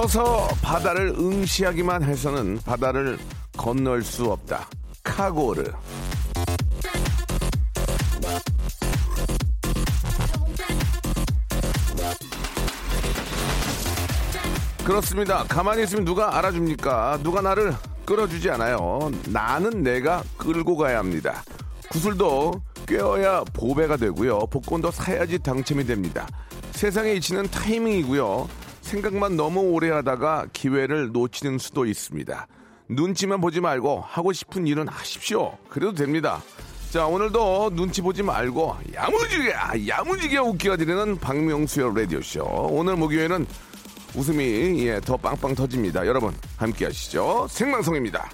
서서 바다를 응시하기만 해서는 바다를 건널 수 없다. 카고르. 그렇습니다. 가만히 있으면 누가 알아줍니까? 누가 나를 끌어주지 않아요. 나는 내가 끌고 가야 합니다. 구슬도 꿰어야 보배가 되고요. 복권도 사야지 당첨이 됩니다. 세상의 이치는 타이밍이고요. 생각만 너무 오래 하다가 기회를 놓치는 수도 있습니다. 눈치만 보지 말고 하고 싶은 일은 하십시오. 그래도 됩니다. 자, 오늘도 눈치 보지 말고 야무지게, 야무지게 웃기가 드리는 박명수의 라디오쇼. 오늘 목요일은 웃음이 예, 더 빵빵 터집니다. 여러분, 함께 하시죠. 생방송입니다.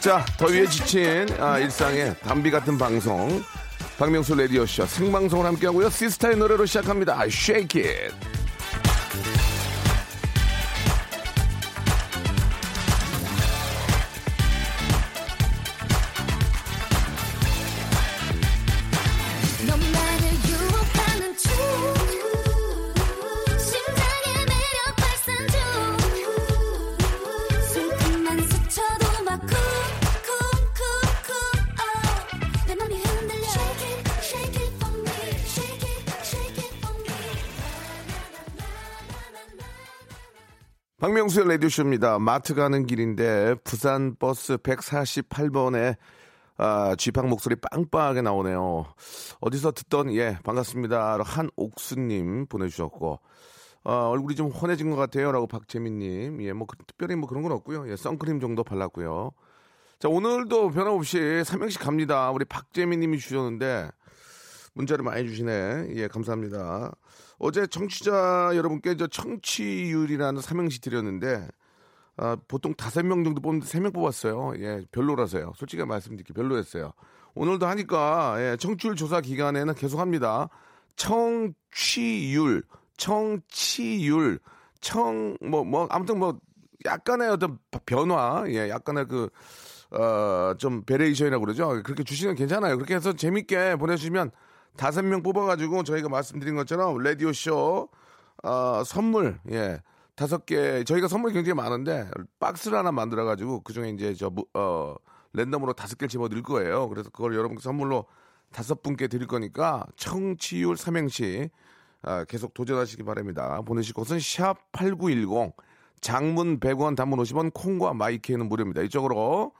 자, 더위에 지친 아, 일상의 담비 같은 방송. 박명수 라디오쇼 생방송을 함께하고요. 시스타의 노래로 시작합니다. Shake it. 박명수의 라디오쇼입니다. 마트 가는 길인데 부산 버스 148번에 아, 쥐팡 목소리 빵빵하게 나오네요. 어디서 듣던 예 반갑습니다. 한옥수님 보내주셨고 어, 얼굴이 좀 환해진 것 같아요라고 박재민님 예뭐 특별히 뭐 그런 건 없고요. 예 선크림 정도 발랐고요. 자 오늘도 변함없이 삼행시 갑니다. 우리 박재민님이 주셨는데 문자를 많이 주시네. 예, 감사합니다. 어제 청취자 여러분께 저 청취율이라는 삼행시 드렸는데 아, 보통 다섯 명 정도 뽑는데 세 명 뽑았어요. 예, 별로라서요. 솔직히 말씀드릴게요. 별로였어요. 오늘도 하니까 예, 청취율 조사 기간에는 계속 합니다. 청취율, 청취율, 청, 뭐, 뭐, 아무튼 뭐, 약간의 어떤 변화, 예, 약간의 그, 어, 좀 variation이라고 그러죠. 그렇게 주시면 괜찮아요. 그렇게 해서 재밌게 보내주시면 다섯 명 뽑아가지고 저희가 말씀드린 것처럼 라디오 쇼, 어, 선물, 예, 다섯 개, 저희가 선물이 굉장히 많은데 박스를 하나 만들어가지고 그 중에 이제 저, 무- 어, 랜덤으로 다섯 개를 집어 넣을 거예요. 그래서 그걸 여러분께 선물로 다섯 분께 드릴 거니까 청취율 삼행시 아, 계속 도전하시기 바랍니다. 보내실 곳은 샵 8910 장문 100원 단문 50원 콩과 마이키에는 무료입니다. 이쪽으로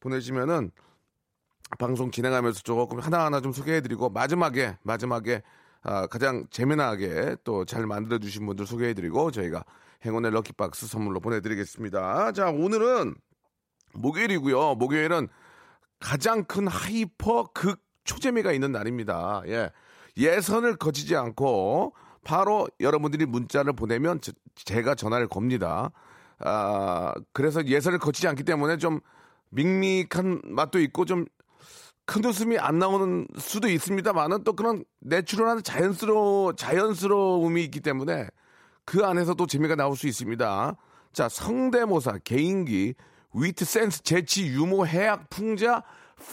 보내시면은 방송 진행하면서 조금 하나하나 좀 소개해드리고 마지막에 마지막에 아, 가장 재미나게 또 잘 만들어 주신 분들 소개해드리고 저희가 행운의 lucky box 선물로 보내드리겠습니다. 자 오늘은 목요일이고요. 목요일은 가장 큰 hyper 극 초재미가 있는 날입니다. 예. 예선을 거치지 않고 바로 여러분들이 문자를 보내면 저- 제가 전화를 겁니다. 아, 그래서 예선을 거치지 않기 때문에 좀 밍밍한 맛도 있고 좀 큰 웃음이 안 나오는 수도 있습니다만은 또 그런 natural한 자연스러워 자연스러움이 있기 때문에 그 안에서 또 재미가 나올 수 있습니다. 자, 성대모사, 개인기, 위트 센스, 재치, 유머, 해학, 풍자,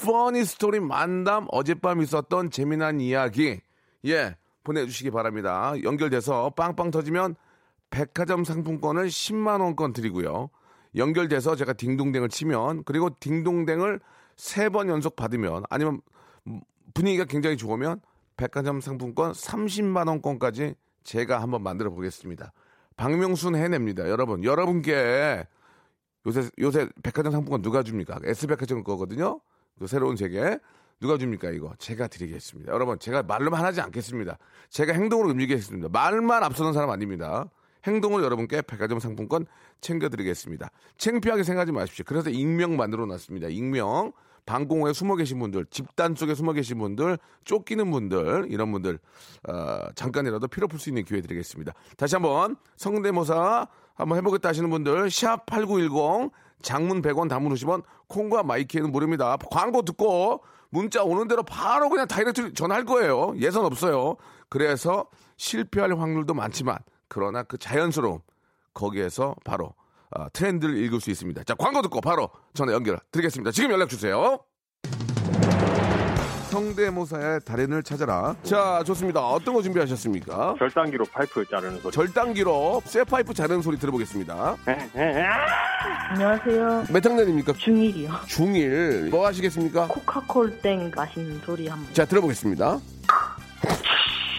funny story, 만담, 어젯밤 있었던 재미난 이야기. 예, 보내주시기 바랍니다. 연결돼서 빵빵 터지면 백화점 상품권을 10만 원권 드리고요. 연결돼서 제가 딩동댕을 치면, 그리고 딩동댕을 세 번 연속 받으면, 아니면 분위기가 굉장히 좋으면 백화점 상품권 30만 원권까지 제가 한번 만들어 보겠습니다. 박명수는 해냅니다. 여러분, 여러분께 요새 요새 백화점 상품권 누가 줍니까? S백화점 거거든요. 그 새로운 세계 누가 줍니까 이거? 제가 드리겠습니다. 여러분, 제가 말로만 하지 않겠습니다. 제가 행동으로 움직이겠습니다. 말만 앞서는 사람 아닙니다. 행동을 여러분께 백화점 상품권 챙겨드리겠습니다. 창피하게 생각하지 마십시오. 그래서 익명 만들어 놨습니다. 익명 방공호에 숨어 계신 분들, 집단 속에 숨어 계신 분들, 쫓기는 분들, 이런 분들, 어, 잠깐이라도 피로 풀 수 있는 기회 드리겠습니다. 다시 한번 성대모사 한번 해보겠다 하시는 분들, 샵8910, 장문 100원, 단문 50원, 콩과 마이케이는 무료입니다. 광고 듣고 문자 오는 대로 바로 그냥 direct 전화할 거예요. 예선 없어요. 그래서 실패할 확률도 많지만, 그러나 그 자연스러움, 거기에서 바로 아, 트렌드를 읽을 수 있습니다. 자, 광고 듣고 바로 전화 연결 드리겠습니다. 지금 연락 주세요. 성대모사의 달인을 찾아라. 자, 좋습니다. 어떤 거 준비하셨습니까? 절단기로 파이프 자르는 소리. 절단기로 쇠 파이프 자르는 소리 들어보겠습니다. 안녕하세요. 몇 학년입니까? 중1이요. 중1. 뭐 하시겠습니까? 코카콜 땡 마시는 소리 한번. 자, 들어보겠습니다.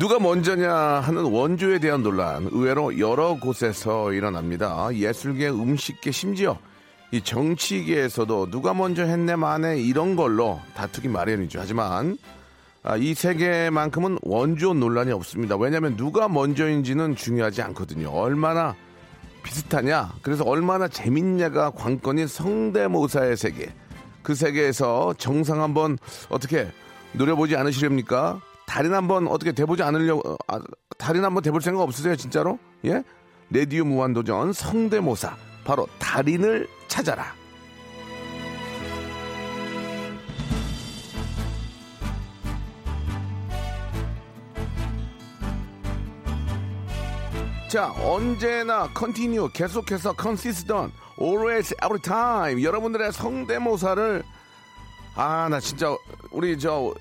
누가 먼저냐 하는 원조에 대한 논란 의외로 여러 곳에서 일어납니다. 예술계, 음식계, 심지어 이 정치계에서도 누가 먼저 했네 마네 이런 걸로 다투기 마련이죠. 하지만 아, 이 세계만큼은 원조 논란이 없습니다. 왜냐하면 누가 먼저인지는 중요하지 않거든요. 얼마나 비슷하냐, 그래서 얼마나 재밌냐가 관건인 성대모사의 세계. 그 세계에서 정상 한번 어떻게 노려보지 않으시렵니까? 달인 한번 어떻게 돼보지 않으려고, 아, 달인 한번 돼볼 생각 없으세요, 진짜로? 예? 레디오 무한도전 성대모사. 바로 달인을 찾아라. 자, 언제나 continue 계속해서 consistent always every time 여러분들의 성대모사를 아, 나 진짜 우리 저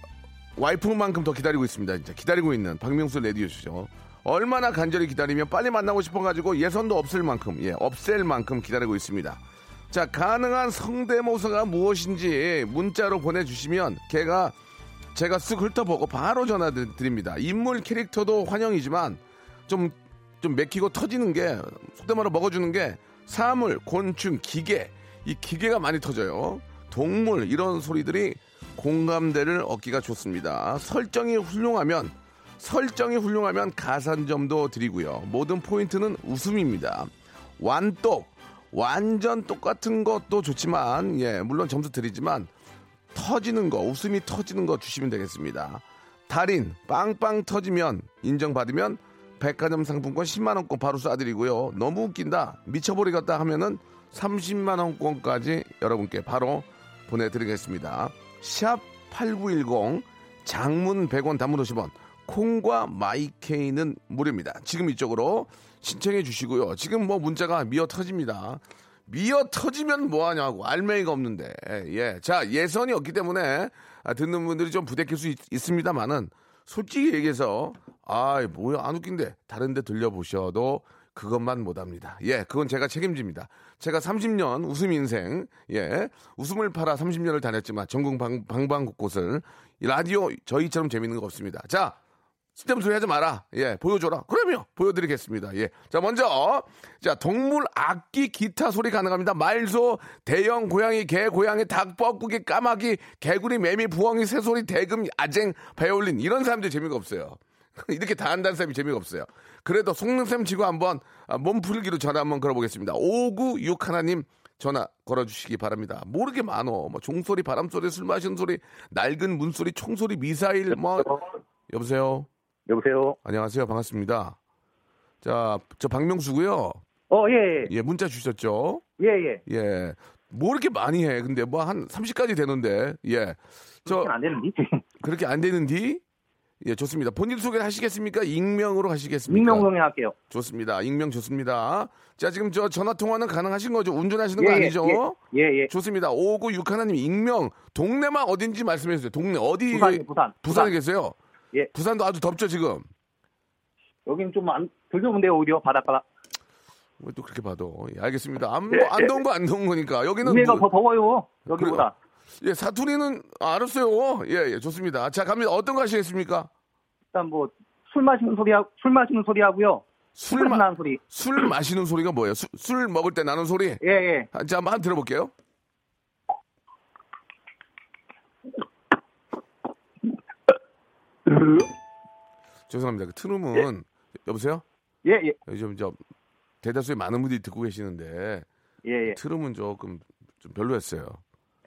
와이프만큼 더 기다리고 있습니다. 진짜 기다리고 있는 박명수 레디오 쇼죠. 얼마나 간절히 기다리면 빨리 만나고 싶어가지고 예선도 없을 만큼, 예, 없앨 만큼 기다리고 있습니다. 자, 가능한 성대모사가 무엇인지 문자로 보내주시면 걔가 제가 쓱 훑어보고 바로 전화 드- 드립니다. 인물 캐릭터도 환영이지만 좀, 좀 맥히고 터지는 게, 속된 말로 먹어주는 게 사물, 곤충, 기계, 이 기계가 많이 터져요. 동물, 이런 소리들이 공감대를 얻기가 좋습니다. 설정이 훌륭하면, 설정이 훌륭하면 가산점도 드리고요. 모든 포인트는 웃음입니다. 완독, 완전 똑같은 것도 좋지만, 예, 물론 점수 드리지만, 터지는 거, 웃음이 터지는 거 주시면 되겠습니다. 달인, 빵빵 터지면, 인정받으면, 백화점 상품권 10만 원권 바로 쏴드리고요. 너무 웃긴다, 미쳐버리겠다 하면은 30만 원권까지 여러분께 바로 보내드리겠습니다. 샵 8910, 장문 100원, 단문 50원, 콩과 마이케이는 무료입니다. 지금 이쪽으로 신청해 주시고요. 지금 뭐 문자가 미어 터집니다. 미어 터지면 뭐하냐고 알맹이가 없는데 예. 자 예선이 없기 때문에 아, 듣는 분들이 좀 부대낄 수 있, 습니다만은 솔직히 얘기해서 아 뭐야 안 웃긴데 다른데 들려보셔도 그것만 못합니다. 예, 그건 제가 책임집니다. 제가 30년 웃음 인생, 예, 웃음을 팔아 30년을 다녔지만 전국 방, 방방 곳곳을 이 라디오 저희처럼 재밌는 거 없습니다. 자, 쓸데없는 하지 마라. 예, 보여줘라. 그럼요. 보여드리겠습니다. 예. 자, 먼저, 자, 동물 악기 기타 소리 가능합니다. 말소, 대형 고양이, 개, 고양이, 닭, 뻐꾸기, 까마귀, 개구리, 매미, 부엉이, 새소리, 대금, 아쟁, 바이올린. 이런 사람들 재미가 없어요. 이렇게 다 한다는 셈이 재미가 없어요. 그래도 속는 셈 치고 한번 아, 몸 풀기로 전화 한번 걸어보겠습니다. 5961 하나님 전화 걸어주시기 바랍니다. 모르게 많어. 뭐 종소리, 바람소리, 술 마시는 소리, 낡은 문소리, 총소리, 미사일, 뭐 여보세요. 여보세요. 안녕하세요. 반갑습니다. 자, 저 박명수고요. 어, 예, 예. 예, 문자 주셨죠? 예, 예. 예. 뭐 이렇게 많이 해. 근데 뭐 한 30까지 되는데. 예. 저 안 되는데. 그렇게 안 되는디? 예, 좋습니다. 본인 소개 하시겠습니까? 익명으로 하시겠습니까? 익명 성행할게요. 좋습니다. 익명 좋습니다. 자, 지금 저 전화 통화는 가능하신 거죠? 운전하시는 거 예, 예, 아니죠? 예, 예. 좋습니다. 5961 하나님 익명 동네만 어딘지 말씀해 주세요. 동네 어디 부산, 부산. 부산에 계세요? 예. 부산도 아주 덥죠, 지금. 여긴 좀 안, 덜 더운데요, 오히려 바닷가. 왜또 그렇게 봐도. 예, 알겠습니다. 안, 뭐안 더운 거 안 더운 거니까. 여기는 동네가 뭐- 더 더워요, 여기보다. 예, 사투리는 아, 알았어요. 예, 예, 좋습니다. 자, 갑니다. 어떤 거 하시겠습니까? 일단 뭐, 술 마시는 소리, 하, 술 마시는 소리 하고요. 술, 술 마, 나는 소리. 술 마시는 소리가 뭐예요? 수- 술 먹을 때 나는 소리? 예, 예. 아, 자, 한번 한 들어볼게요. 죄송합니다. 그 트름은 여보세요? 예, 예. 요즘 저 대다수의 많은 분들이 듣고 계시는데 예, 예. 트름은 조금 좀 별로였어요.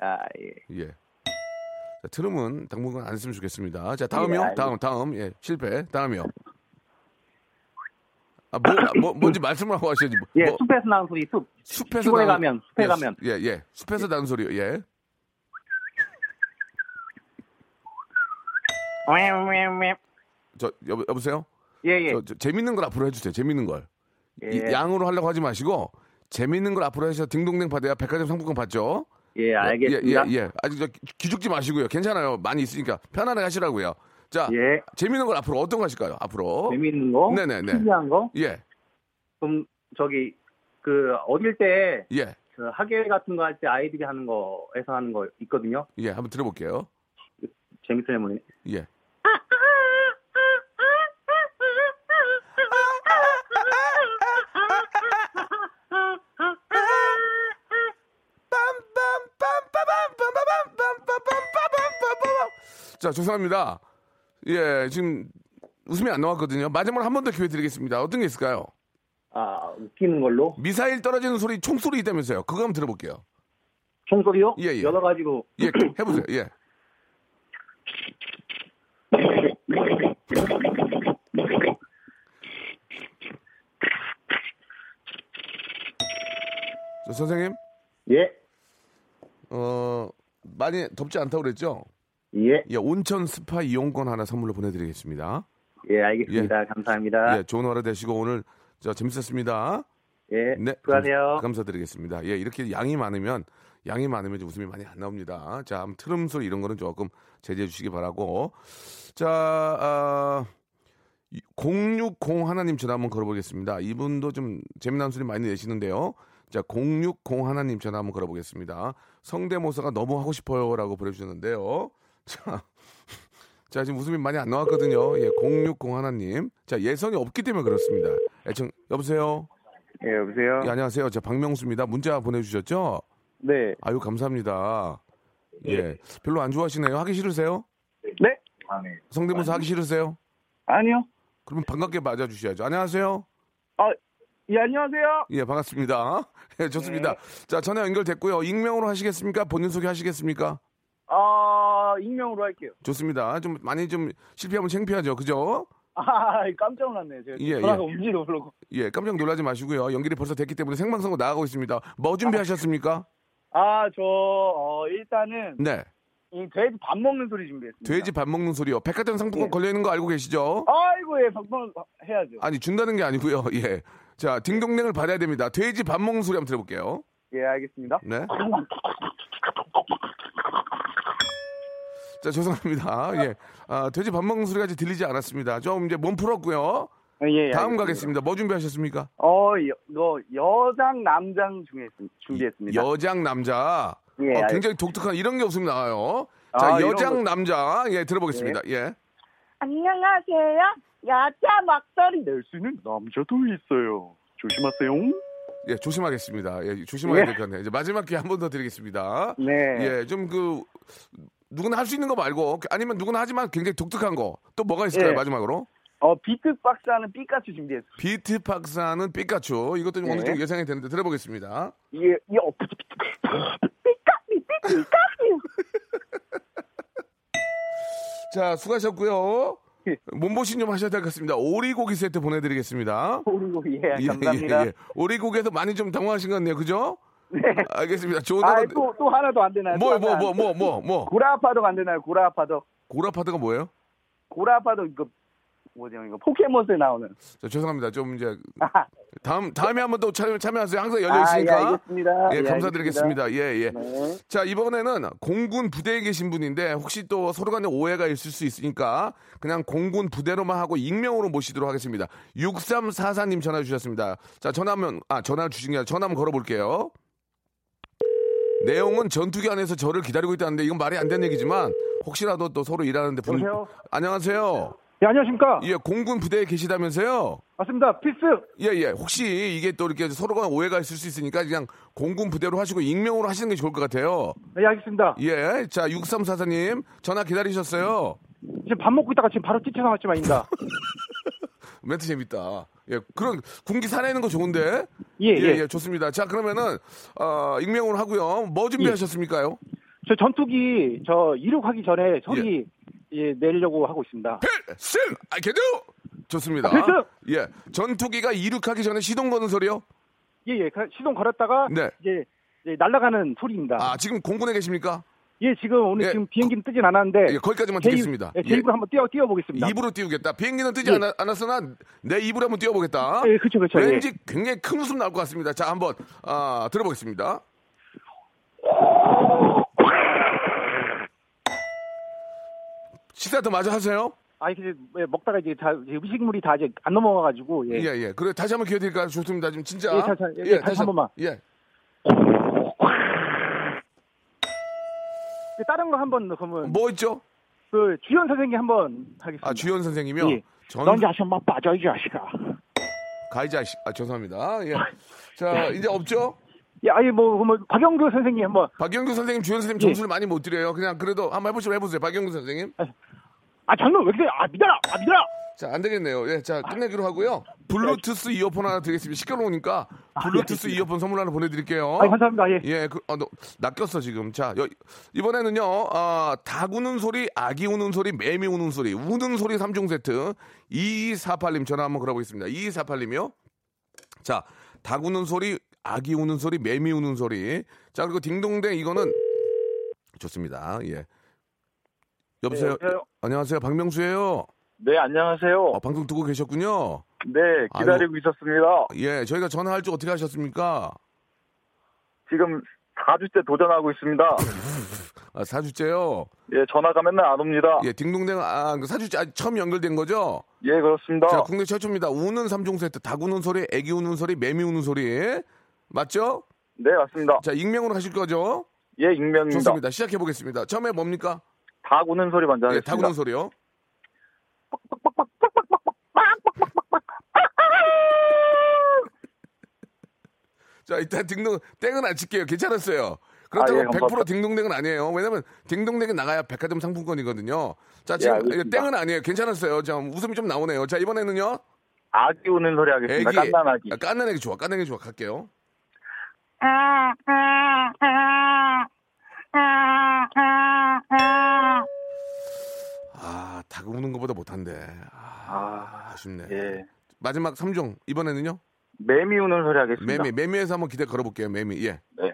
아, 예. 예. 자, 트름은 당분간 안 했으면 좋겠습니다. 자, 다음이요. 예, 다음, 다음. 예, 실패. 다음이요. 아, 뭐, 뭐, 뭔지 말씀을 하고 하셔야지. 뭐, 예, 뭐, 숲에서 나는 소리, 숲. 숲에서 시골에 나는- 가면, 숲에 예, 가면. 예, 예. 숲에서 나는 소리요. 예. 저 여보, 여보세요? 예, 예. 저, 저 재밌는 걸 앞으로 해주세요. 재밌는 걸. 이- 예. 양으로 하려고 하지 마시고 재밌는 걸 앞으로 해서 딩동댕 받아야 백화점 상품권 받죠. 예, 알겠습니다. 예, 예, 예. 아직 저 기- 기죽지 마시고요. 괜찮아요. 많이 있으니까 편안하게 하시라고요. 자, 예. 재밌는 걸 앞으로 어떤 거 하실까요? 앞으로. 재미있는 거? 네네네. 신기한 거? 예, 좀, 저기, 그, 어릴 때, 예, 그 학예 같은 거 할 때 아이들이 하는 거에서 하는 거 있거든요. 예. 한번 들어볼게요. 재밌으려면. 예. 자, 죄송합니다. 예, 지금 웃음이 안 나왔거든요. 마지막으로 한 번 더 기회 드리겠습니다. 어떤 게 있을까요? 아, 웃기는 걸로. 미사일 떨어지는 소리, 총소리 있다면서요. 그거 한번 들어볼게요. 총소리요? 예, 예. 여러 가지로. 예, 해보세요. 예. 저 선생님, 예, 어, 많이 덥지 않다고 그랬죠? 예, 예, 온천 스파 이용권 하나 선물로 보내드리겠습니다. 예, 알겠습니다. 감사합니다. 예, 좋은 하루 되시고 오늘 저 재밌었습니다. 예, 네, 수고하세요. 감- 감사드리겠습니다. 예, 이렇게 양이 많으면 양이 많으면 좀 웃음이 많이 안 나옵니다. 자, 트름 소리 이런 거는 조금 제재해 주시기 바라고. 자, 아, 060 하나님 전화 한번 걸어보겠습니다. 이분도 좀 재미난 소리 많이 내시는데요. 자, 060 하나님 전화 한번 걸어보겠습니다. 성대모사가 너무 하고 싶어요라고 보내주셨는데요. 자, 자 지금 웃음이 많이 안 나왔거든요. 예, 060 하나님. 자, 예선이 없기 때문에 그렇습니다. 애청 여보세요. 예, 여보세요? 예, 안녕하세요. 저 박명수입니다. 문자 보내주셨죠? 네. 아유, 감사합니다. 예. 별로 안 좋아하시네요. 하기 싫으세요? 네? 성대모사 하기 싫으세요? 아니요. 그러면 반갑게 맞아주셔야죠. 안녕하세요. 예, 안녕하세요. 예, 반갑습니다. 예, 좋습니다. 자, 전화 연결됐고요. 익명으로 하시겠습니까? 본인 소개 하시겠습니까? 아, 익명으로 할게요. 좋습니다. 좀 많이 좀 실패하면 창피하죠. 그죠? 아, 깜짝 놀랐네요. 제가 예, 전화가 예. 온지도 모르고. 예, 깜짝 놀라지 마시고요. 연결이 벌써 됐기 때문에 생방송으로 나가고 있습니다. 뭐 준비하셨습니까? 아, 저, 어, 일단은, 네. 이 돼지 밥 먹는 소리 준비했습니다. 돼지 밥 먹는 소리요. 백화점 상품권 예. 걸려 있는 거 알고 계시죠? 아이고, 예, 박번 해야죠. 아니 준다는 게 아니고요. 예. 자, 딩동댕을 받아야 됩니다. 돼지 밥 먹는 소리 한번 들어볼게요. 예, 알겠습니다. 네. 자, 죄송합니다. 예. 아, 돼지 밥 먹는 소리가 아직 들리지 않았습니다. 좀 이제 몸 풀었고요. 예, 다음 알겠습니다. 가겠습니다. 뭐 준비하셨습니까? 어, 여, 너 여장 남장 중에 준비했 습니다. 여장 남자. 예, 어. 굉장히 독특한 이런 게 없으면 나와요. 자, 아, 여장 거- 남자. 예, 들어보겠습니다. 예. 안녕하세요. 여자 목소리 낼 수 있는 남자도 있어요. 조심하세요. 예, 조심하겠습니다. 예, 조심해야 예. 될것 같네요. 이제 마지막 기회 한 번 더 드리겠습니다. 네. 예, 좀 그 누구나 할 수 있는 거 말고 아니면 누구나 하지만 굉장히 독특한 거 또 뭐가 있을까요? 예. 마지막으로 어, 비트박스 하는 삐까츄 준비했습니다. 비트박스 하는 삐까츄. 이것도 좀 어느 네. 정도 예상이 되는데 들어보겠습니다. 이게, 이 어, 삐까츄, 삐까츄. 자, 수고하셨고요. 예. 몸보신 좀 하셔야 될 것 같습니다. 오리고기 세트 보내드리겠습니다. 그리고, 예, 감사합니다. 오리고기에서 많이 좀 당황하신 것 같네요. 그죠? 네. 알겠습니다. 좋은 아, 하루. 또, 또 하나도 안 되나요? 또 뭐, 하나 뭐, 안 뭐, 뭐, 뭐, 뭐. 고라파덕 안 되나요? 고라파덕. 고라파드가 뭐예요? 고라파덕 이거 뭐죠? 이거 포켓몬스에 나오는. 자, 죄송합니다. 좀 이제. 다음 다음에 한번 또 참여, 참여하세요. 항상 열려 아, 예, 있으니까. 알겠습니다. 예, 예, 감사드리겠습니다. 예, 예. 네. 자, 이번에는 공군 부대에 계신 분인데 혹시 또 서로 간에 오해가 있을 수 있으니까 그냥 공군 부대로만 하고 익명으로 모시도록 하겠습니다. 6344님 전화 주셨습니다. 자, 전화 한번 아, 전화 주신 게 아니라 전화 한번 걸어 볼게요. 내용은 전투기 안에서 저를 기다리고 있다는데 이건 말이 안 되는 얘기지만 혹시라도 또 서로 일하는데 분 여보세요? 안녕하세요. 네, 안녕하십니까? 예, 공군 부대에 계시다면서요? 맞습니다. 필스. 예, 예. 혹시 이게 또 이렇게 서로가 오해가 있을 수 있으니까 그냥 공군 부대로 하시고 익명으로 하시는 게 좋을 것 같아요. 네, 알겠습니다. 예. 자, 6344님. 전화 기다리셨어요? 지금 밥 먹고 있다가 지금 바로 뛰쳐나왔지만입니다. 멘트 재밌다. 예. 그런 군기 살아있는 거 좋은데? 예, 예, 예. 예, 좋습니다. 자, 그러면은, 어, 익명으로 하고요. 뭐 준비하셨습니까요? 저 전투기 저 이륙하기 전에 소리 예, 내려고 하고 있습니다. 필승! I can do! 좋습니다. 아, 필승! 예. 전투기가 이륙하기 전에 시동 거는 소리요? 예, 예. 그 시동 걸었다가 네. 이제 이제 날아가는 소리입니다. 아, 지금 공군에 계십니까? 예, 지금 오늘 예. 지금 비행기는 뜨진 않았는데 예, 거기까지만 제 입- 듣겠습니다. 예, 제 예. 입으로 한번 띄워 띄워 보겠습니다. 입으로 띄우겠다. 비행기는 뜨지 예. 않았, 않았으나 내 입으로 한번 띄워보겠다. 예, 그렇죠, 그렇죠. 왠지 굉장히 큰 웃음 나올 것 같습니다. 자, 한번 아, 들어보겠습니다. 식사 더 마저 하세요? 아, 이제 예, 먹다가 이제 다 이제 음식물이 다 이제 안 넘어가가지고 예. 예, 예. 그래 다시 한번 기회 드릴까요? 좋습니다. 지금 진짜. 예, 자, 자, 예, 다시 한 번만. 예. 다른 거 한번 그러면 뭐 있죠? 그 주연 선생님 한번 하겠습니다. 아, 주연 선생님이요? 예. 전 넌 자신만 빠져 이 자식아. 가이자식. 아, 죄송합니다. 예. 자, 이제 없죠? 예, 아니 뭐 그러면 박영규 선생님 한번 박영규 선생님, 주연 선생님 예. 점수를 많이 못 드려요. 그냥 그래도 한번 해보시면 해보세요. 박영규 선생님. 아 장난 왜 그래? 아 믿어라, 아 믿어라. 자, 안 되겠네요. 예, 자, 끝내기로 하고요. 블루투스 이어폰 하나 드리겠습니다. 시끄러우니까 블루투스 이어폰 선물 하나 보내드릴게요. 아 감사합니다. 예. 예, 그, 어, 너, 낚였어, 지금. 자, 여, 이번에는요, 아, 닭 우는 소리, 아기 우는 소리, 매미 우는 소리, 우는 소리 3종 세트. 2248님 전화 한번 걸어보겠습니다. 2248님이요. 자, 닭 우는 소리, 아기 우는 소리, 매미 우는 소리. 자, 그리고 딩동댕 이거는 좋습니다. 예. 여보세요? 네, 여보세요? 안녕하세요. 박명수예요 네, 안녕하세요. 어, 방송 듣고 계셨군요. 네, 기다리고 있었습니다. 예, 저희가 전화할 줄 어떻게 하셨습니까? 지금 4주째 도전하고 있습니다. 아, 사주째요. 예, 전화가 맨날 안 옵니다. 예, 딩동댕, 아, 그 사주째 아, 처음 연결된 거죠? 예, 그렇습니다. 자, 국내 최초입니다. 우는 3종 세트. 닭 우는 소리, 애기 우는 소리, 매미 우는 소리. 맞죠? 네, 맞습니다. 자, 익명으로 하실 거죠? 예, 익명입니다. 좋습니다. 시작해 보겠습니다. 처음에 뭡니까? 닭 우는 소리 먼저 예, 하겠습니다. 닭 우는 소리요. 자, 일단 딩동, 땡은 안 칠게요. 괜찮았어요. 그렇다고 아, 예, 100% 감사합니다. 딩동댕은 아니에요. 왜냐면 딩동댕이 나가야 백화점 상품권이거든요. 자, 예, 지금 알겠습니다. 땡은 아니에요. 괜찮았어요. 자, 웃음이 좀 나오네요. 자, 이번에는요. 아기 우는 소리 하겠습니다. 애기. 깐난 아기. 아, 깐난 애기 좋아. 깐난 애기 좋아. 갈게요. 아, 닭 우는 것보다 못한데. 아, 아, 아쉽네. 예. 마지막 3종. 이번에는요? 매미 우는 소리 하겠습니다. 매미. 매미에서 한번 기대 걸어볼게요. 매미. 예. 네.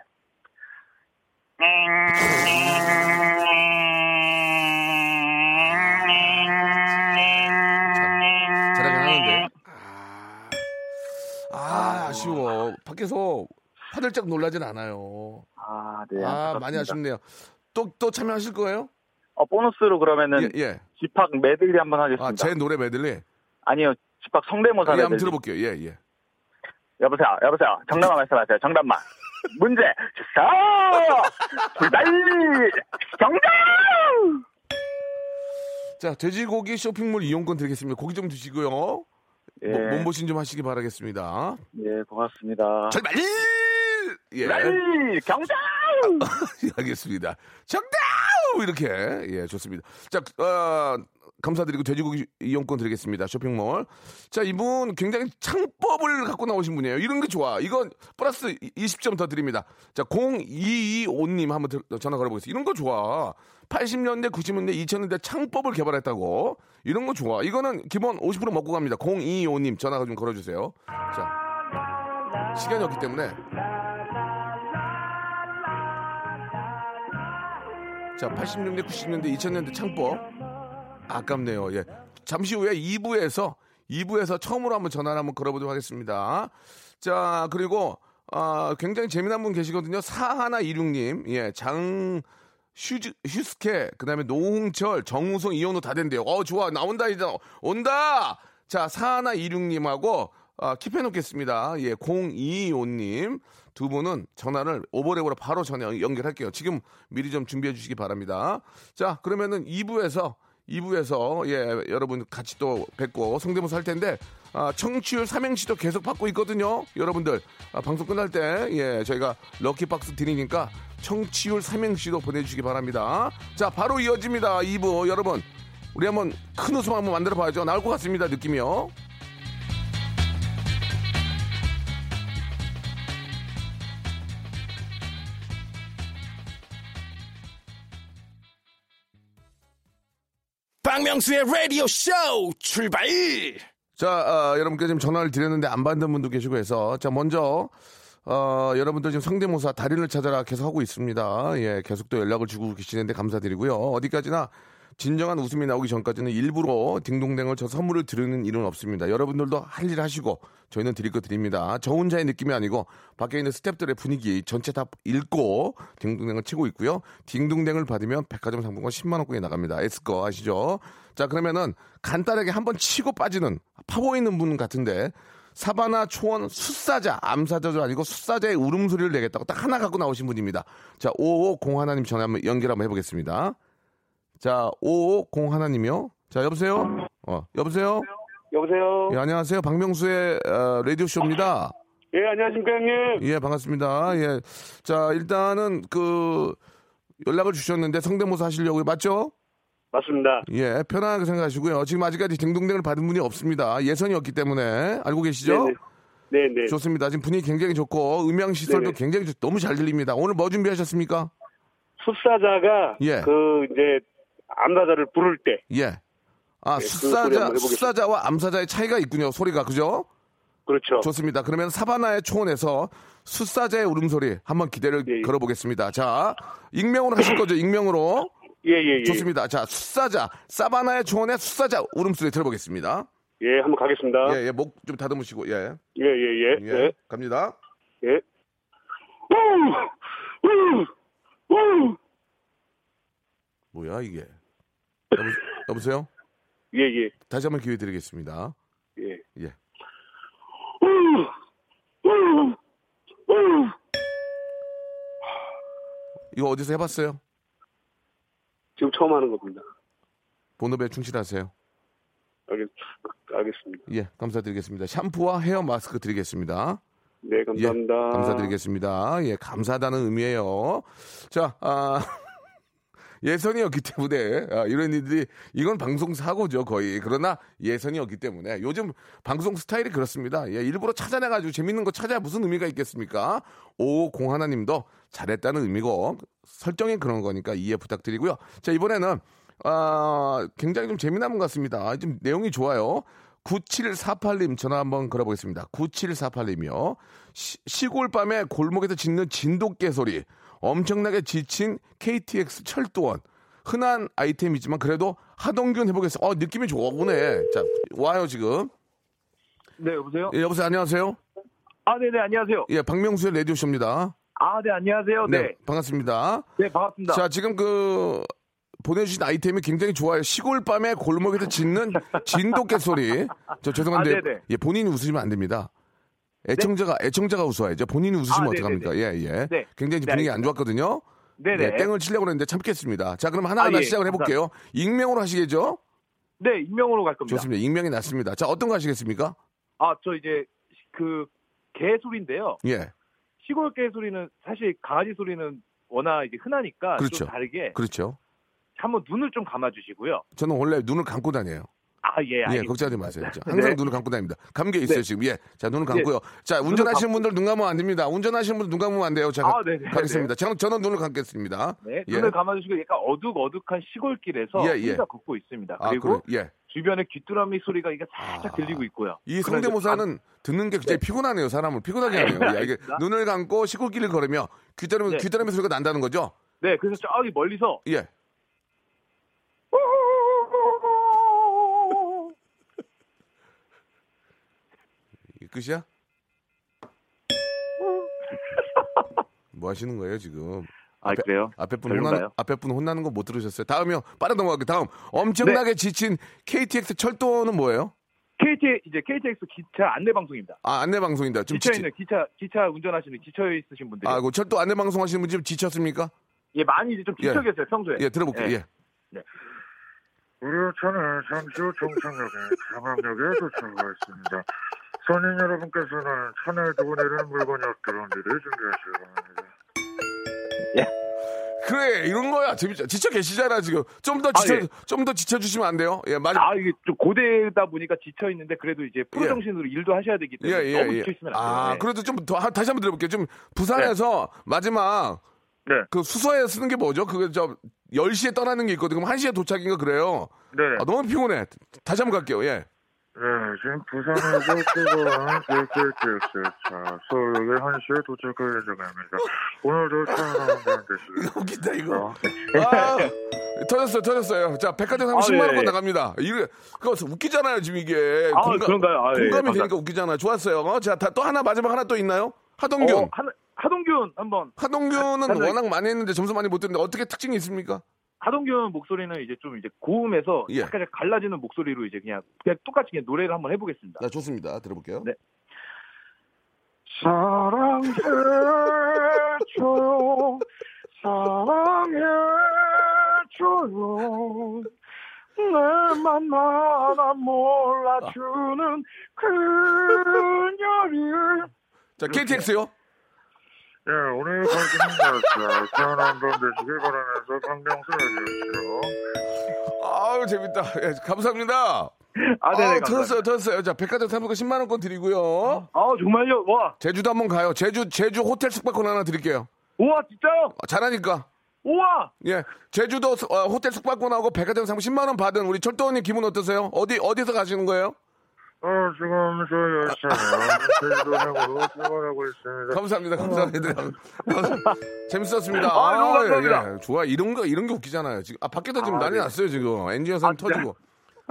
잘하긴 하는데. 아, 아, 아쉬워. 밖에서 화들짝 놀라진 않아요. 아, 네. 아, 안타깝습니다. 많이 아쉽네요. 또, 또 참여하실 거예요? 어, 보너스로 그러면은 예, 예. 집합 메들리 한번 하겠습니다. 아, 제 노래 메들리. 아니요, 집합 성대모사 예, 한번 메들리. 들어볼게요. 예, 예. 여보세요, 여보세요. 정답만 말씀하세요. 정답만. 문제 주세요. 불달 정답. 자, 돼지고기 쇼핑몰 이용권 드리겠습니다. 고기 좀 드시고요. 예, 뭐, 몸보신 좀 하시기 바라겠습니다. 예, 고맙습니다. 정말 예. 불달 정답. 알겠습니다. 정답! 이렇게. 예, 좋습니다. 자, 어, 감사드리고 돼지고기 이용권 드리겠습니다. 쇼핑몰. 자, 이분 굉장히 창법을 갖고 나오신 분이에요. 이런 게 좋아. 이건 플러스 20점 더 드립니다. 자, 0225님 한번 들- 전화 걸어보겠습니다. 이런 거 좋아. 80년대, 90년대, 2000년대 창법을 개발했다고. 이런 거 좋아. 이거는 기본 50% 먹고 갑니다. 0225님 전화 좀 걸어주세요. 자, 시간이 없기 때문에. 자, 80년대, 90년대, 2000년대 창법. 아깝네요. 예. 잠시 후에 2부에서 2부에서 처음으로 한번 전화를 한번 걸어보도록 하겠습니다. 자, 그리고 아, 굉장히 재미난 분 계시거든요. 사하나26님, 예, 장 휴즈, 휴스케, 그 다음에 노홍철, 정우성, 이현우 다 된대요. 어, 좋아. 나온다, 이제. 온다! 자, 사하나26님하고 아, 킵해놓겠습니다. 예, 0225님. 두 분은 전화를 오버랩으로 바로 전화 연결할게요. 지금 미리 좀 준비해 주시기 바랍니다. 자, 그러면은 2부에서 2부에서 예, 여러분 같이 또 뵙고 성대모사 할 텐데 아, 청취율 삼행시도 계속 받고 있거든요. 여러분들 아, 방송 끝날 때 예, 저희가 럭키박스 드리니까 청취율 삼행시도 보내주시기 바랍니다. 자, 바로 이어집니다. 2부 여러분 우리 한번 큰 웃음 한번 만들어 봐야죠. 나올 것 같습니다. 느낌이요. 박명수의 라디오 쇼 출발! 자, 아, 여러분께 지금 전화를 드렸는데 안 받는 분도 계시고 해서 자, 먼저 어, 여러분들 지금 성대모사 달인을 찾아라 계속 하고 있습니다. 예, 계속 또 연락을 주고 계시는데 감사드리고요. 어디까지나 진정한 웃음이 나오기 전까지는 일부러 딩동댕을 저 선물을 드리는 일은 없습니다. 여러분들도 할 일 하시고 저희는 드릴 거 드립니다. 저 혼자의 느낌이 아니고 밖에 있는 스탭들의 분위기 전체 다 읽고 딩동댕을 치고 있고요. 딩동댕을 받으면 백화점 상품권 10만 원권이 나갑니다. 에스거 아시죠? 자 그러면은 간단하게 한번 치고 빠지는 파워 있는 분 같은데 사바나 초원 숫사자 암사자도 아니고 숫사자의 울음소리를 내겠다고 딱 하나 갖고 나오신 분입니다. 자 5501 하나님 전화 한번 연결 한번 해보겠습니다. 자 5501 하나님이요. 자 여보세요. 어 여보세요. 여보세요. 예, 안녕하세요. 박명수의 어, 라디오 쇼입니다. 예, 안녕하십니까 형님. 예, 반갑습니다. 예. 자, 일단은 그 연락을 주셨는데 성대모사 하시려고요. 맞죠? 맞습니다. 예, 편안하게 생각하시고요. 지금 아직까지 딩동댕을 받은 분이 없습니다. 예선이 없기 때문에 알고 계시죠? 네, 네. 좋습니다. 지금 분위기 굉장히 좋고 음향 시설도 네네. 굉장히 좋- 너무 잘 들립니다. 오늘 뭐 준비하셨습니까? 숫사자가 예. 그 이제 암사자를 부를 때 예. 아, 네, 해보겠습니다. 숫사자와 암사자의 차이가 있군요. 소리가 그죠? 그렇죠. 좋습니다. 그러면 사바나의 초원에서 숫사자의 울음소리 한번 기대를 예, 예. 걸어보겠습니다. 자, 익명으로 하실 거죠? 익명으로. 예, 예, 예. 좋습니다. 자, 숫사자, 사바나의 초원의 숫사자 울음소리 들어보겠습니다. 예, 한번 가겠습니다. 예, 예, 목 좀 다듬으시고, 예. 예, 예, 예. 예, 예. 갑니다. 예. 뭐야, 이게. 여보, 여보 세요? 예, 예. 다시 한번 기회 드리겠습니다. 예. 예. 이거 어디서 해봤어요? 지금 처음 하는 겁니다. 본업에 충실하세요. 알겠, 알겠습니다. 예, 감사드리겠습니다. 샴푸와 헤어 마스크 드리겠습니다. 네, 감사합니다. 예, 감사드리겠습니다. 예, 감사하다는 의미예요. 자, 아, 예선이었기 때문에 아, 이런 일들이 이건 방송 사고죠 거의. 그러나 예선이었기 때문에 요즘 방송 스타일이 그렇습니다. 예, 일부러 찾아내가지고 재밌는 거 찾아 무슨 의미가 있겠습니까? 오공 하나님도 잘했다는 의미고 설정이 그런 거니까 이해 부탁드리고요. 자 이번에는 아, 굉장히 좀 재미난 분 같습니다. 좀 내용이 좋아요. 9748님 전화 한번 걸어보겠습니다. 9748님이요. 시 골 밤에 골목에서 짖는 진돗개 소리. 엄청나게 지친 KTX 철도원. 흔한 아이템이지만 그래도 하동균 해보겠습니다. 어, 느낌이 좋아 보네. 자, 와요, 지금. 네, 여보세요? 예, 여보세요, 안녕하세요. 아, 네네, 안녕하세요. 예, 박명수의 라디오쇼입니다. 아, 네, 안녕하세요. 네, 네. 반갑습니다. 네, 반갑습니다. 자, 지금 그, 보내주신 아이템이 굉장히 좋아요. 시골 밤에 골목에서 짖는 진돗개 소리. 저 죄송한데, 아, 네네. 예, 본인이 웃으시면 안 됩니다. 애청자가, 애청자가 웃어야죠. 본인이 웃으시면 아, 어떡합니까? 예, 예. 네. 굉장히 네, 분위기 안 좋았거든요. 네네. 예, 땡을 치려고 했는데 참겠습니다. 자, 그럼 하나하나 아, 예. 시작을 해볼게요. 익명으로 하시겠죠? 네, 익명으로 갈 겁니다. 좋습니다. 익명이 낫습니다. 자, 어떤 거 하시겠습니까? 아, 저 이제 그 개소리인데요. 예, 시골 개 소리는 사실 강아지 소리는 워낙 이게 흔하니까 그렇죠. 좀 다르게 그렇죠. 한번 눈을 좀 감아주시고요. 저는 원래 눈을 감고 다녀요. 아, 예, 예, 알겠습니다. 걱정하지 마세요. 자, 항상 네. 눈을 감고 다닙니다. 감겨 있어요, 네. 지금. 예. 자, 눈을 감고요. 자, 운전하시는 분들 눈 감으면 안 됩니다. 운전하시는 분들 눈 감으면 안 돼요. 자, 아, 네 네. 가겠습니다. 저는, 저는 눈을 감겠습니다. 네, 예. 눈을 감아주시고 약간 어둑어둑한 시골길에서 예, 예. 혼자 걷고 있습니다. 아, 그리고 그래. 예. 주변에 귀뚜라미 소리가 이게 살짝 아. 들리고 있고요. 이 성대모사는 듣는 게 굉장히 피곤하네요. 사람을 피곤하게 하네요. 야, 이게 알겠습니다. 눈을 감고 시골길을 걸으며 귀뚜라미, 네. 귀뚜라미 소리가 난다는 거죠? 네, 그래서 저기 멀리서 예. 끝이야? 뭐 하시는 거예요, 지금? 아, 앞에- 그래요? 앞에 분? 혼나는, 앞에 분 혼나는 거 못 들으셨어요? 다음이요. 빠르 넘어갈게요. 다음. 엄청나게 지친 KTX 철도는 뭐예요? KT 이제 KTX 기차 안내 방송입니다. 아, 안내 방송입니다. 좀 지쳐 지치- 있는 기차 기차 운전하시는 지쳐 있으신 분들이 아, 그 철도 안내 방송 하시는 분 지금 지쳤습니까? 예 많이 이제 좀 예. 지쳐 계세요 평소에. 예, 들어볼게요. 예. 예. 우리 차는 잠시 후 종착역에 장암역에 도착하겠습니다. 손님 여러분께서는 차내에 두고 내리는 물건이 없도록 미리 준비하시기 바랍니다. 그래, 이런 거야. 재밌죠. 지쳐 계시잖아, 지금. 좀 더 지쳐, 아, 예. 좀더 지쳐 주시면 안 돼요? 예, 맞아. 아 이게 좀 고되다 보니까 지쳐 있는데 그래도 이제 프로 예. 정신으로 일도 하셔야 되기 예, 때문에 예, 너무 예. 지쳐 있으면 안 돼요. 아, 예. 그래도 좀 더, 하- 다시 한번 들어볼게요. 좀 부산에서 마지막 네. 그 수서에 쓰는 게 뭐죠? 그게 저 10시에 떠나는 게 있거든요. 그럼 1시에 도착인가 그래요. 네. 아, 너무 피곤해. 다시 한번 갈게요. 예. 네, 지금 부산에서 뜨거운 KTX 차 서울역에 1시에 도착할 예정입니다. 오늘도 차량운전 되시길 웃긴다, 이거. 바랍니다. 아, 터졌어요, 터졌어요. 자, 백화점 사면 아, 10만 예, 원권 예. 나갑니다. 이게, 그거 웃기잖아요, 지금 이게. 아, 그런가요? 아, 예, 공감이 감사합니다. 되니까 웃기잖아요. 좋았어요. 어, 자, 다- 또 하나, 마지막 하나 또 있나요? 하동균. 어, 하, 하동균 한번 하동균은 하- 워낙 많이 했는데 점수 많이 못 듣는데 어떻게 특징이 있습니까? 하동균 목소리는 이제 좀 이제 고음에서 예. 약간 갈라지는 목소리로 이제 그냥 그냥 똑같이 그냥 노래를 한번 해보겠습니다. 네, 좋습니다. 들어볼게요. 네. 사랑해줘요 사랑해줘요 내 만나다 몰라주는 그녀를 자, KTX요. 예, 오늘 가시는 날짜 편한 밤 되시길 바라면서 강명수 라디오쇼 아유, 재밌다. 예, 감사합니다. 아, 네네. 아. 터졌어요, 터졌어요. 자, 백화점 상품권 10만 원권 드리고요. 아, 정말요? 와, 제주도 한번 가요. 제주 제주 호텔 숙박권 하나 드릴게요. 우와, 진짜요? 아, 잘하니까. 우와! 예, 제주도 수- 어, 호텔 숙박권하고 백화점 상품 10만 원 받은 우리 철도원님 기분 어떠세요? 어디 어디서 가시는 거예요? 어, 지금 저 열차는 제주도행으로 출발하고 있습니다. 감사합니다, 감사합니다. 재밌었습니다. 아, 너무 감사합니다. 예, 좋아 이런 거 이런 게 웃기잖아요. 지금 아 밖에다 지금 아, 난리 네. 났어요 지금 엔지니어 사람 아? 터지고.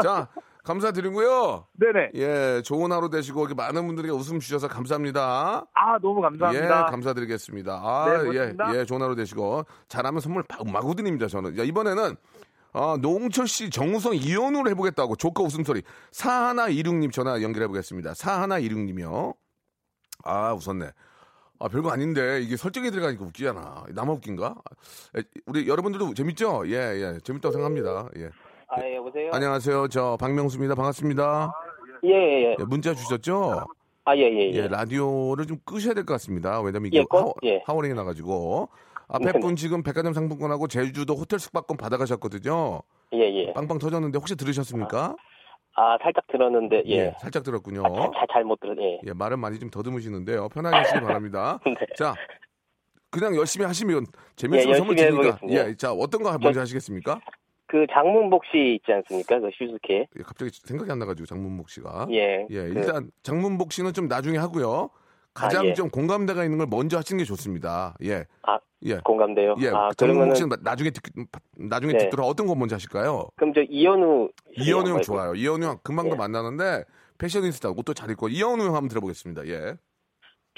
자, 감사드리고요. 네네. 예, 좋은 하루 되시고 이렇게 많은 분들이 웃음 주셔서 감사합니다. 아, 너무 감사합니다. 예, 감사드리겠습니다. 아, 네, 예. 예, 좋은 하루 되시고 잘하면 선물 마- 마구 드립니다. 저는. 야, 이번에는 아, 노홍철 씨, 정우성, 이현우를 해보겠다고 조커 웃음소리. 사하나 이륙님 전화 연결해보겠습니다. 사하나 이륙님이요. 아, 웃었네. 아, 별거 아닌데 이게 설정이 들어가니까 웃기잖아. 나만 웃긴가? 에, 우리 여러분들도 재밌죠? 예, 예, 재밌다고 생각합니다. 예. 아, 예, 여보세요? 안녕하세요. 저 박명수입니다. 반갑습니다. 예, 예, 예. 예, 문자 주셨죠? 아, 예, 예, 예, 예. 라디오를 좀 끄셔야 될 것 같습니다. 왜냐면 이게 예, 꺼- 하워, 예. 하워링이 나가지고. 앞에. 분 지금 백화점 상품권하고 제주도 호텔 숙박권 받아가셨거든요. 예, 예. 빵빵 터졌는데 혹시 들으셨습니까? 아, 살짝 들었는데, 예. 살짝 들었군요. 아, 잘, 잘, 잘못 들었, 예. 예, 말은 많이 좀 더듬으시는데요. 편하게 하시기 바랍니다. 네. 자, 그냥 열심히 하시면 재밌으면 예, 선물 드리니까. 해보겠습니다. 예, 자, 어떤 거 먼저 하시겠습니까? 그 장문복 씨 있지 않습니까? 그 슈즈케. 예, 갑자기 생각이 안 나가지고 장문복 씨가. 예. 예, 그- 일단 장문복 씨는 좀 나중에 하고요. 가장 아, 예. 좀 공감대가 있는 걸 먼저 하시는 게 좋습니다. 예. 아, 예. 공감돼요? 예, 아, 씨는 나- 나중에 듣, 나중에 네. 듣도록 어떤 거 먼저 하실까요? 그럼 저 이현우. 씨 이현우 형 좋아요. 이현우 형 금방도 예. 만나는데 패셔니스타 옷도 잘 입고 이현우 형 한번 들어보겠습니다. 예.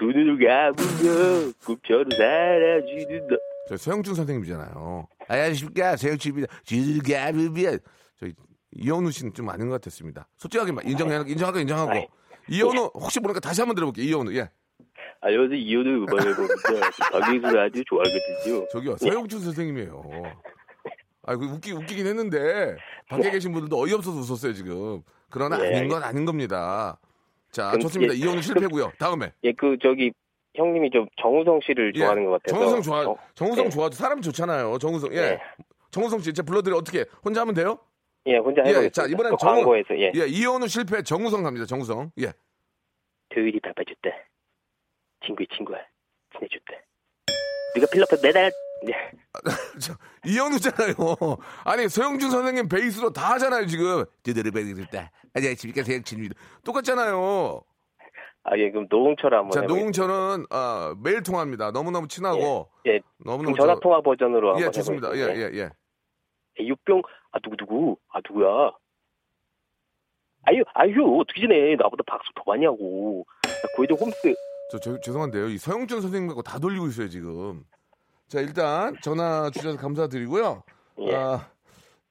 눈을 감으면 꿈처럼 사라지는 너. 저 서영준 선생님이잖아요. 안녕하십니까 서영준입니다. 즐가비비야. 저희 이현우 씨는 좀 아닌 것 같았습니다. 솔직하게 말- 인정해 인정하고 인정하고. 아이. 이현우 혹시 모르니까 다시 한번 들어볼게요. 이현우 예. 안녕하세요. 이현우 음악을 봅니다. 박명수 라디오 좋아하거든요. 저기요 예. 서영준 선생님이에요. 아, 그 웃기 웃기긴 했는데 밖에 계신 분들도 어이없어서 웃었어요 지금. 그러나 예, 아닌 건 아닌 겁니다. 자 그럼 좋습니다. 예. 이현우 실패고요. 다음에 예, 그, 저기, 형님이 좀 정우성 씨를 예, 좋아하는 것 같아서. 정우성 좋아. 어, 정우성 예. 좋아. 사람 좋잖아요. 정우성. 예. 예. 정우성 씨, 제가 불러드려 어떻게 혼자 하면 돼요? 예, 혼자 해보겠습니다. 예, 자 이번엔 그 정우, 광고에서 예. 예, 이현우 실패 정우성 갑니다. 정우성. 예. 토요일이 바빠졌다. 친구의 친구야. 친해졌다. 네가 필라프 매달 네. 저, 이현우잖아요. 아니 서영준 선생님 베이스로 다 하잖아요 지금. 제대로 베이스다. 안녕하십니까 서영준입니다. 똑같잖아요. 아, 예, 그럼 노홍철 한번 자. 노홍철은 아, 매일 통화합니다. 너무 너무 친하고 예. 너무 그럼 너무 전화 통화 버전으로 한번 예 좋습니다. 예. 예 예. 예, 육병 아 누구 누구 아 누구야? 아유 아유 어떻게 지내? 나보다 박수 더 많이 하고 나 고해도 홈스 저, 저 죄송한데요. 이 서영준 선생님 갖고 다 돌리고 있어요 지금. 자 일단 전화 주셔서 감사드리고요. 예. 아,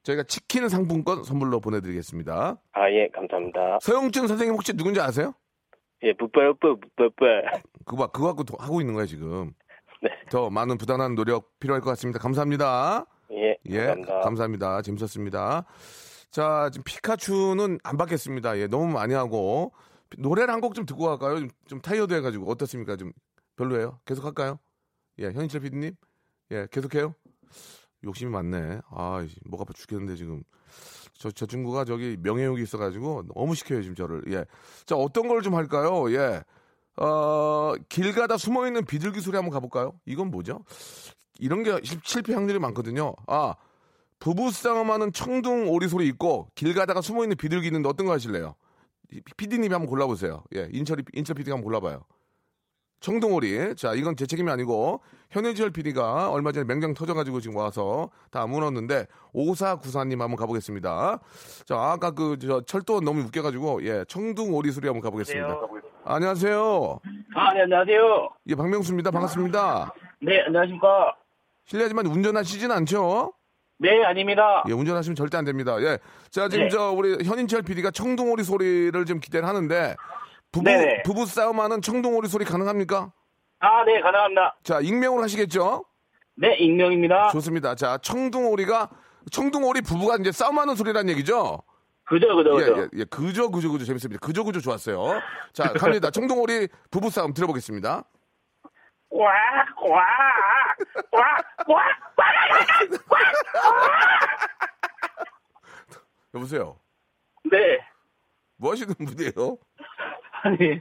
저희가 치킨 상품권 선물로 보내드리겠습니다. 아 예 감사합니다. 서영준 선생님 혹시 누군지 아세요? 예 뿌뿌뿌 뿌뿌 그거 봐, 그거 갖고 도- 하고 있는 거야 지금. 네. 더 많은 부단한 노력 필요할 것 같습니다. 감사합니다. 예 예, 감사합니다. 감사합니다. 재밌었습니다. 자, 지금 피카츄는 안 받겠습니다. 예, 너무 많이 하고 노래를 한 곡 좀 듣고 갈까요? 좀, 좀 타이어드 해가지고 어떻습니까? 좀 별로예요? 계속 할까요? 예, 현인철 PD님, 예, 계속해요. 욕심이 많네. 아, 이, 목 아파 죽겠는데 지금. 저, 저 친구가 저기 명예욕이 있어가지고 너무 시켜요 지금 저를. 예, 자 어떤 걸 좀 할까요? 예, 어, 길 가다 숨어 있는 비둘기 소리 한번 가볼까요? 이건 뭐죠? 이런 게 실- 실패 확률이 많거든요. 아, 부부싸움하는 청둥 오리 소리 있고 길 가다가 숨어 있는 비둘기 있는데 어떤 거 하실래요? 피디님이 한번 골라보세요. 예, 인철이 인철 피디가 한번 골라봐요. 청둥오리. 자, 이건 제 책임이 아니고 현해지열 PD가 얼마 전에 맹장 터져가지고 지금 와서 다 무너는데 오사구사님 한번 가보겠습니다. 자, 아까 그 저 철도 너무 웃겨가지고 예, 청둥오리 소리 한번 가보겠습니다. 안녕하세요. 아, 네, 안녕하세요. 예, 박명수입니다. 반갑습니다. 네, 안녕하십니까. 실례하지만 운전하시진 않죠? 네, 아닙니다. 예, 운전하시면 절대 안 됩니다. 예. 자, 지금 네. 저 우리 현인철 PD가 청둥오리 소리를 좀 기대를 하는데 부부 네네. 부부 싸움하는 청둥오리 소리 가능합니까? 아, 네, 가능합니다. 자, 익명으로 하시겠죠? 네, 익명입니다. 좋습니다. 자, 청둥오리가 청둥오리 부부가 이제 싸움하는 소리란 얘기죠? 그죠, 그죠, 예, 그죠. 예, 예. 그저 그저 그저 재밌습니다. 그저 그저 좋았어요. 자, 갑니다. 청둥오리 부부 싸움 들어보겠습니다. 와, 와, 와, 와, 여보세요. 네. 뭐 하시는 분이에요? 아니,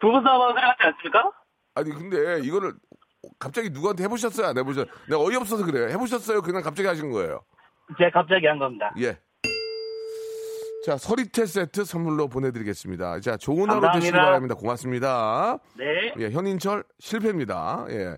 부부싸움 소리 같지 않습니까? 아니 근데 이거를 갑자기 누구한테 해보셨어요? 안 해보셨어요? 내가 어이없어서 그래요. 해보셨어요? 그냥 갑자기 하신 거예요. 제가 갑자기 한 겁니다. 예. 자, 서리태 세트 선물로 보내드리겠습니다. 자, 좋은 하루 감사합니다. 되시기 바랍니다. 고맙습니다. 네. 예, 현인철 실패입니다. 예.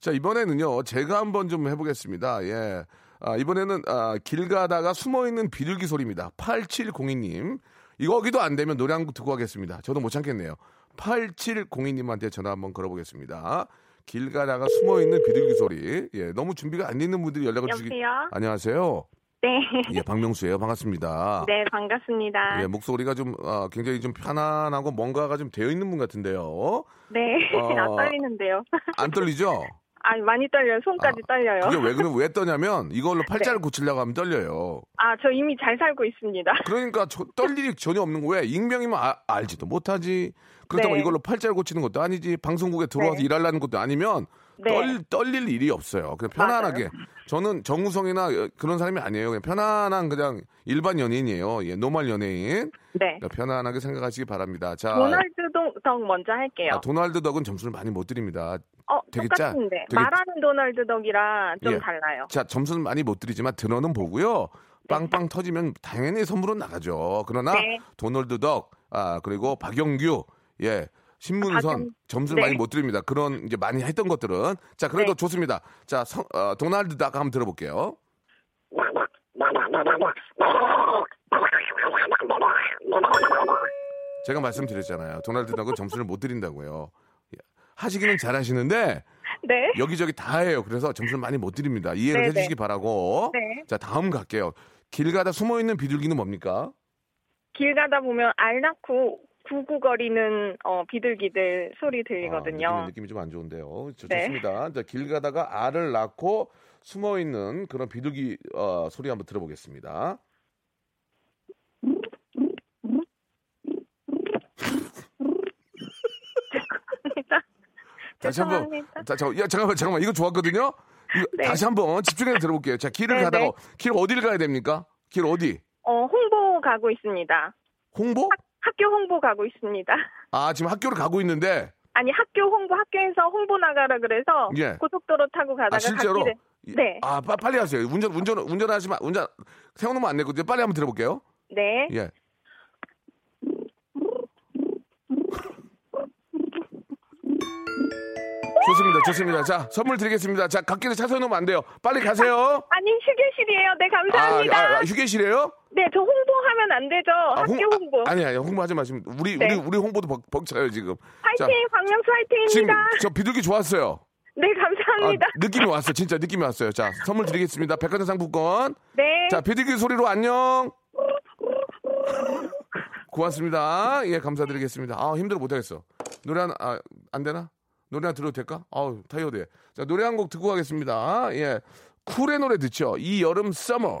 자, 이번에는요, 제가 한번 좀 해보겠습니다. 예. 아, 이번에는, 아, 길 가다가 숨어 있는 비둘기 소리입니다. 8702님. 이거기도 안 되면 노래 한 곡 듣고 가겠습니다. 저도 못 참겠네요. 8702님한테 전화 한번 걸어보겠습니다. 길 가다가 숨어 있는 비둘기 소리. 예, 너무 준비가 안 있는 분들이 연락을 주시기. 안녕하세요. 네. 예, 박명수예요. 반갑습니다. 네, 반갑습니다. 예, 목소리가 좀 아, 굉장히 좀 편안하고 뭔가가 좀 되어 있는 분 같은데요. 네. 어. 안 떨리는데요. 안 떨리죠? 아, 많이 떨려요. 손까지 떨려요. 그게 왜 그러 왜 떠냐면 이걸로 팔자를 고치려고 하면 떨려요. 아, 저 이미 잘 살고 있습니다. 그러니까 저, 떨 일이 전혀 없는 거예요. 익명이면 아- 알지도 못하지. 그렇다고 네. 이걸로 팔자를 고치는 것도 아니지. 방송국에 들어와서 네. 일하려는 것도 아니면 네. 떨, 떨릴 일이 없어요. 그냥 편안하게. 저는 정우성이나 어, 그런 사람이 아니에요. 그냥 편안한 그냥 일반 연예인이에요. 예, normal 연예인. 네. 그러니까 편안하게 생각하시기 바랍니다. 자, 도널드 동- 덕 먼저 할게요. 아, 도널드 덕은 점수를 많이 못 드립니다. 어, 되게 짜- 똑같은데. 되게- 말하는 도널드 덕이랑 좀 예. 달라요. 자, 점수는 많이 못 드리지만 들어는 보고요. 빵빵 터지면 당연히 선물은 나가죠. 그러나 네. 도널드 덕, 아, 그리고 박영규, 예. 신문선 박영- 점수를 네. 많이 못 드립니다. 그런 이제 많이 했던 것들은 자 그래도 네. 좋습니다. 자 성- 어, 도널드 덕 한번 들어볼게요. 제가 말씀드렸잖아요. 도널드 덕은 점수를 못 드린다고요. 예. 하시기는 잘하시는데 네. 여기저기 다 해요. 그래서 점수를 많이 못 드립니다. 이해를 네, 해주시기 네. 바라고. 네. 자 다음 갈게요. 길 가다 숨어 있는 비둘기는 뭡니까? 길 가다 보면 알 낳고 구구거리는 어, 비둘기들 소리 아, 들리거든요. 느낌이, 느낌이 좀 안 좋은데요. 저, 네. 좋습니다. 자, 길 가다가 알을 낳고 숨어 있는 그런 비둘기 어, 소리 한번 들어보겠습니다. 다시 한번. 자, 저, 야, 잠깐만, 잠깐만. 이거 좋았거든요. 이거 네. 다시 한번 집중해서 들어볼게요. 자, 길을 네, 가다가 네. 길 어디를 가야 됩니까? 길 어디? 어, 홍보 가고 있습니다. 홍보? 학 교 홍보 가고 있습니다. 아, 지금 학교를 가고 있는데 아니 학교 홍보 학교에서 홍보 나가라 그래서 예. 고속도로 타고 가다가 아, 실제로? 갓길에 이- 네. 아, 빠- 빨리 하세요. 운전 운전 운전하시면 운전 세워놓으면 안 되거든요. 빨리 한번 들어볼게요. 네. 예. 좋습니다. 좋습니다. 자, 선물 드리겠습니다. 자, 갓길에 차 세워놓으면 안 돼요. 빨리 가세요. 아 니 휴게실이에요. 네 아, 감사합니다. 아, 아, 휴게실이에요? 네, 저 홍보하면 안 되죠. 아, 학교 홍- 홍보. 아, 아니, 아니, 홍보하지 마시면. 우리, 네. 우리, 우리 홍보도 벅, 벅차요, 지금. 화이팅, 박명수 지금 화이팅입니다. 저 비둘기 좋았어요. 네, 아, 감사합니다. 느낌이 왔어요. 진짜 느낌이 왔어요. 자, 선물 드리겠습니다. 백화점 상품권. 네. 자, 비둘기 소리로 안녕. 고맙습니다. 예, 감사드리겠습니다. 아, 힘들어 못하겠어. 노래 하나, 아, 안 되나? 노래 하나 들어도 될까? 아우, 타이어드. 자, 노래 한 곡 듣고 가겠습니다. 예. 쿨의 노래 듣죠. 이 여름 Summer.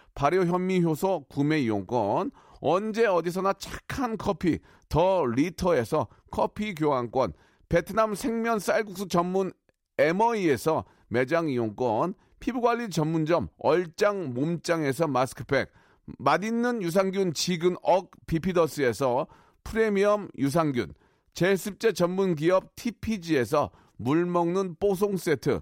발효 현미 효소 구매 이용권, 언제 어디서나 착한 커피 더 리터에서 커피 교환권, 베트남 생면 쌀국수 전문 에머이에서 매장 이용권, 피부관리 전문점 얼짱 몸짱에서 마스크팩, 맛있는 유산균 지근 억 비피더스에서 프리미엄 유산균, 제습제 전문 기업 TPG에서 물 먹는 뽀송 세트,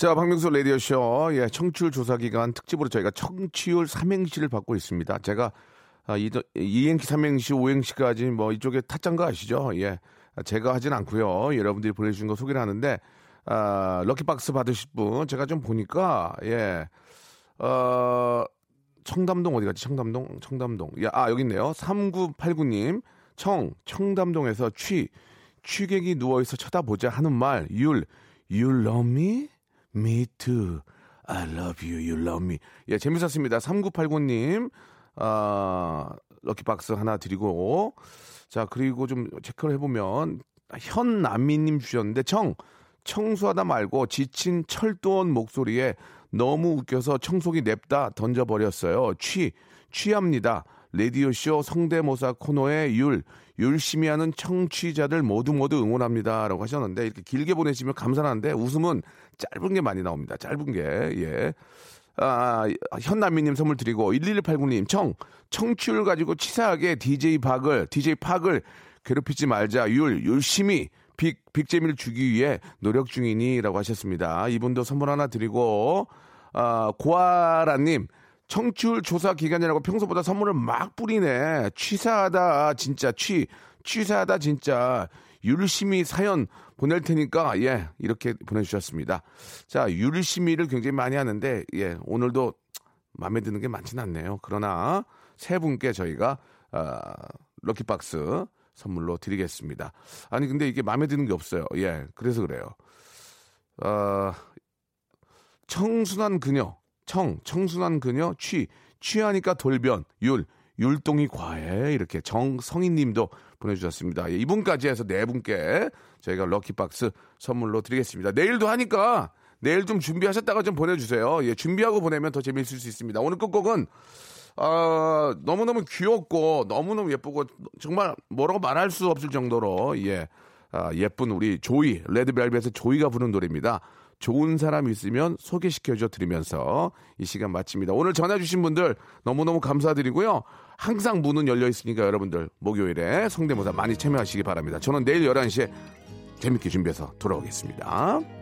자, 박명수 라디오쇼, 예, 청취율 조사 기간 특집으로 저희가 청취율 삼행시를 받고 있습니다. 제가, 아, 이, 이행시, 삼행시, 오행시까지 뭐 이쪽에 타짠 거 아시죠? 예. 제가 하진 않고요 여러분들이 보내주신 거 소개를 하는데, 아, 럭키박스 받으실 분, 제가 좀 보니까, 예, 어, 청담동 어디 갔지? 청담동? 청담동. 야, 아, 여기 있네요. 3989님, 청, 청담동에서 취, 취객이 누워있어 쳐다보자 하는 말, 율, you love me? Me too. I love you. You love me. 예, 재밌었습니다. 3989님. 아, 럭키박스 하나 드리고, 자, 그리고 좀 체크를 해보면, 현남미님 주셨는데, 청, 청소하다 말고 지친 철도원 목소리에 너무 웃겨서 청소기 냅다 던져버렸어요. 취, 취합니다. 라디오쇼 성대모사 코너의 율, 열심히 하는 청취자들 모두 모두 응원합니다. 라고 하셨는데, 이렇게 길게 보내시면 감사한데, 웃음은 짧은 게 많이 나옵니다. 짧은 게, 예. 아, 현남미님 선물 드리고 1189님 청 청취율 가지고 치사하게 DJ 박을 DJ 팍을 괴롭히지 말자 율 열심히 빅 빅재미를 주기 위해 노력 중이니 라고 하셨습니다. 이분도 선물 하나 드리고 아, 고아라님 청취율 조사 기간이라고 평소보다 선물을 막 뿌리네. 치사하다 진짜 치 치사하다 진짜 유르심이 사연 보낼 테니까 예 이렇게 보내주셨습니다. 자 유르심이를 굉장히 많이 하는데 예 오늘도 마음에 드는 게 많지는 않네요. 그러나 세 분께 저희가 아, 럭키박스 선물로 드리겠습니다. 아니 근데 이게 마음에 드는 게 없어요. 예 그래서 그래요. 아 청순한 그녀 청 청순한 그녀 취 취하니까 돌변 율 율동이 과해 이렇게 정성희님도 보내주셨습니다. 예, 이분까지 해서 네 분께 저희가 럭키박스 선물로 드리겠습니다. 내일도 하니까 내일 좀 준비하셨다가 좀 보내주세요. 예, 준비하고 보내면 더 재미있을 수 있습니다. 오늘 끝곡은 아, 너무너무 귀엽고 너무너무 예쁘고 정말 뭐라고 말할 수 없을 정도로 예, 아, 예쁜 우리 조이 레드벨벳의 조이가 부른 노래입니다. 좋은 사람 있으면 소개시켜줘 드리면서 이 시간 마칩니다. 오늘 전화 주신 분들 너무너무 감사드리고요. 항상 문은 열려 있으니까 여러분들 목요일에 성대모사 많이 참여하시기 바랍니다. 저는 내일 11시에 재밌게 준비해서 돌아오겠습니다.